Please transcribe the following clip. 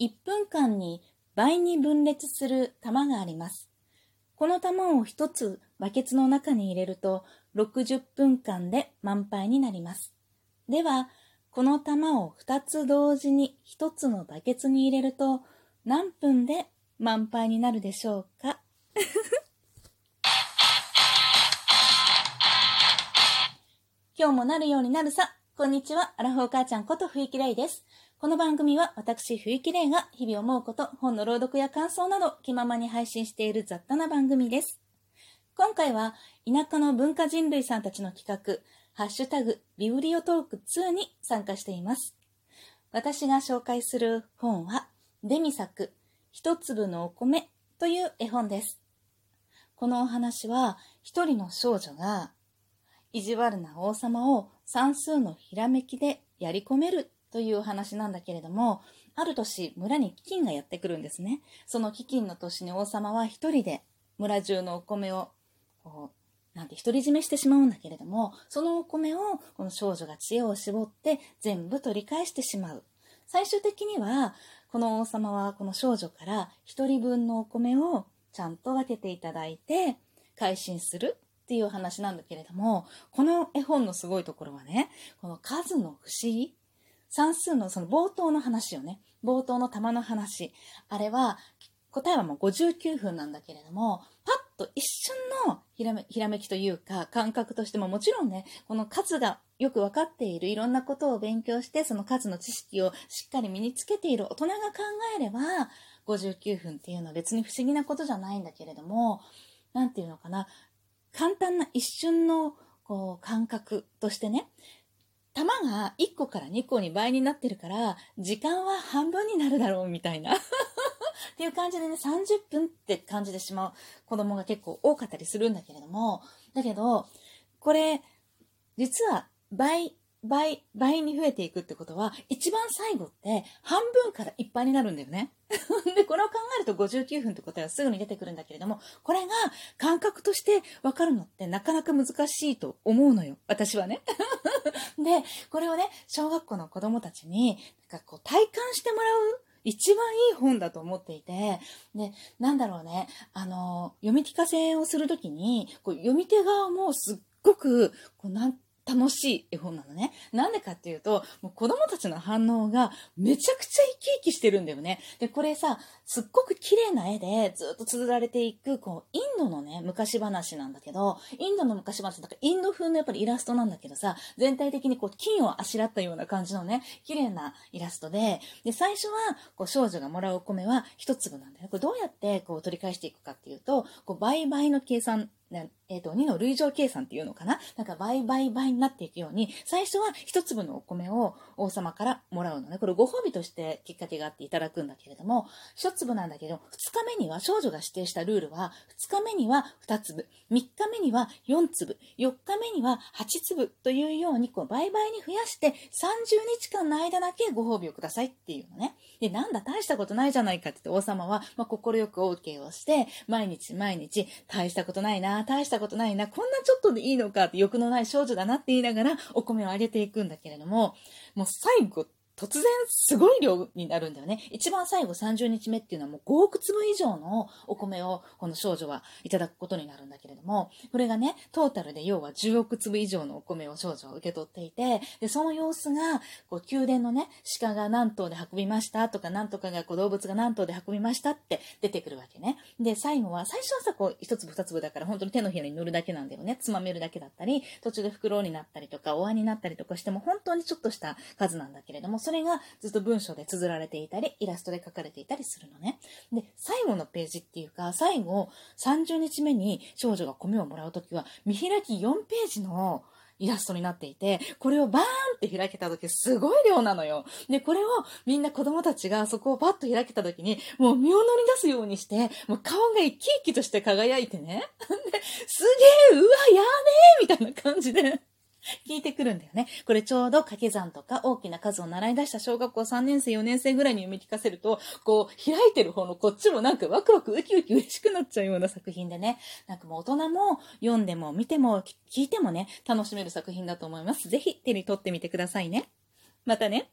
1分間に倍に分裂する玉があります。この玉を1つバケツの中に入れると60分間で満杯になります。では、この玉を2つ同時に1つのバケツに入れると何分で満杯になるでしょうか？今日もなるようになるさ。こんにちは。アラフォー母ちゃんことふいきれいです。この番組は私、ふいきれいが日々思うこと、本の朗読や感想など気ままに配信している雑多な番組です。今回は田舎の文化人類さんたちの企画、ハッシュタグビブリオトーク2に参加しています。私が紹介する本は、デミ作、一粒のお米という絵本です。このお話は、一人の少女が意地悪な王様を算数のひらめきでやり込めるという話なんだけれども、ある年、村に飢饉がやってくるんですね。その飢饉の年に王様は一人で村中のお米を、こう、なんて独り占めしてしまうんだけれども、そのお米をこの少女が知恵を絞って全部取り返してしまう。最終的には、この王様はこの少女から一人分のお米をちゃんと分けていただいて、改心するっていう話なんだけれども、この絵本のすごいところはね、この数の不思議、算数のその冒頭の話よね、冒頭の玉の話、あれは答えはもう59分なんだけれども、パッと一瞬のひらめひらめきというか感覚としてももちろんね、この数がよくわかっているいろんなことを勉強してその数の知識をしっかり身につけている大人が考えれば59分っていうのは別に不思議なことじゃないんだけれども、なんていうのかな、簡単な一瞬のこう感覚としてね、玉が1個から2個に倍になってるから、時間は半分になるだろうみたいな。っていう感じでね、30分って感じてしまう子供が結構多かったりするんだけれども、だけど、これ、実は倍倍、倍に増えていくってことは、一番最後って半分からいっぱいになるんだよね。で、これを考えると59分って答えはすぐに出てくるんだけれども、これが感覚としてわかるのってなかなか難しいと思うのよ。私はね。で、これをね、小学校の子供たちに、なんかこう体感してもらう一番いい本だと思っていて、で、なんだろうね、あの、読み聞かせをするときに、こう読み手側もすっごく、こうなん楽しい絵本なのね。なんでかっていうと、もう子供たちの反応がめちゃくちゃ生き生きしてるんだよね。で、これさ、すっごく綺麗な絵でずっと綴られていく、こう、インドのね、昔話なんだけど、インドの昔話だかインド風のやっぱりイラストなんだけどさ、全体的にこう、金をあしらったような感じのね、綺麗なイラストで、で、最初は、こう、少女がもらうお米は一粒なんだよ。これどうやってこう、取り返していくかっていうと、こう、倍々の計算えっ、ー、と、2の累乗計算っていうのかな？なんか倍倍倍になっていくように、最初は一粒のお米を王様からもらうのね。これご褒美としてきっかけがあっていただくんだけれども、一粒なんだけど、二日目には少女が指定したルールは、二日目には二粒、三日目には四粒、四日目には八粒というように、こう倍々に増やして、30日間の間だけご褒美をくださいっていうのね。で、なんだ、大したことないじゃないかって言って王様は、まあ、快く OK をして、毎日毎日、大したことないな、大したことないな、こんなちょっとでいいのかって欲のない少女だなって言いながらお米をあげていくんだけれども、もう最後突然すごい量になるんだよね。一番最後30日目っていうのはもう5億粒以上のお米をこの少女はいただくことになるんだけれども、これがね、トータルで要は10億粒以上のお米を少女は受け取っていて、で、その様子が、こう、宮殿のね、鹿が何頭で運びましたとか、何とかがこう動物が何頭で運びましたって出てくるわけね。で、最後は、最初はさ、こう、一粒二粒だから本当に手のひらに乗るだけなんだよね。つまめるだけだったり、途中で袋になったりとか、お椀になったりとかしても本当にちょっとした数なんだけれども、それがずっと文章で綴られていたり、イラストで書かれていたりするのね。で、最後のページっていうか、最後30日目に少女が米をもらうときは、見開き4ページのイラストになっていて、これをバーンって開けた時すごい量なのよ。で、これをみんな子供たちがそこをパッと開けた時に、もう身を乗り出すようにして、もう顔が生き生きとして輝いてね。で、すげえうわ、やべえみたいな感じで。聞いてくるんだよね。これちょうど掛け算とか大きな数を習い出した小学校3年生、4年生ぐらいに読み聞かせると、こう、開いてる方のこっちもなんかワクワクウキウキ嬉しくなっちゃうような作品でね。なんかもう大人も読んでも見ても聞いてもね、楽しめる作品だと思います。ぜひ手に取ってみてくださいね。またね。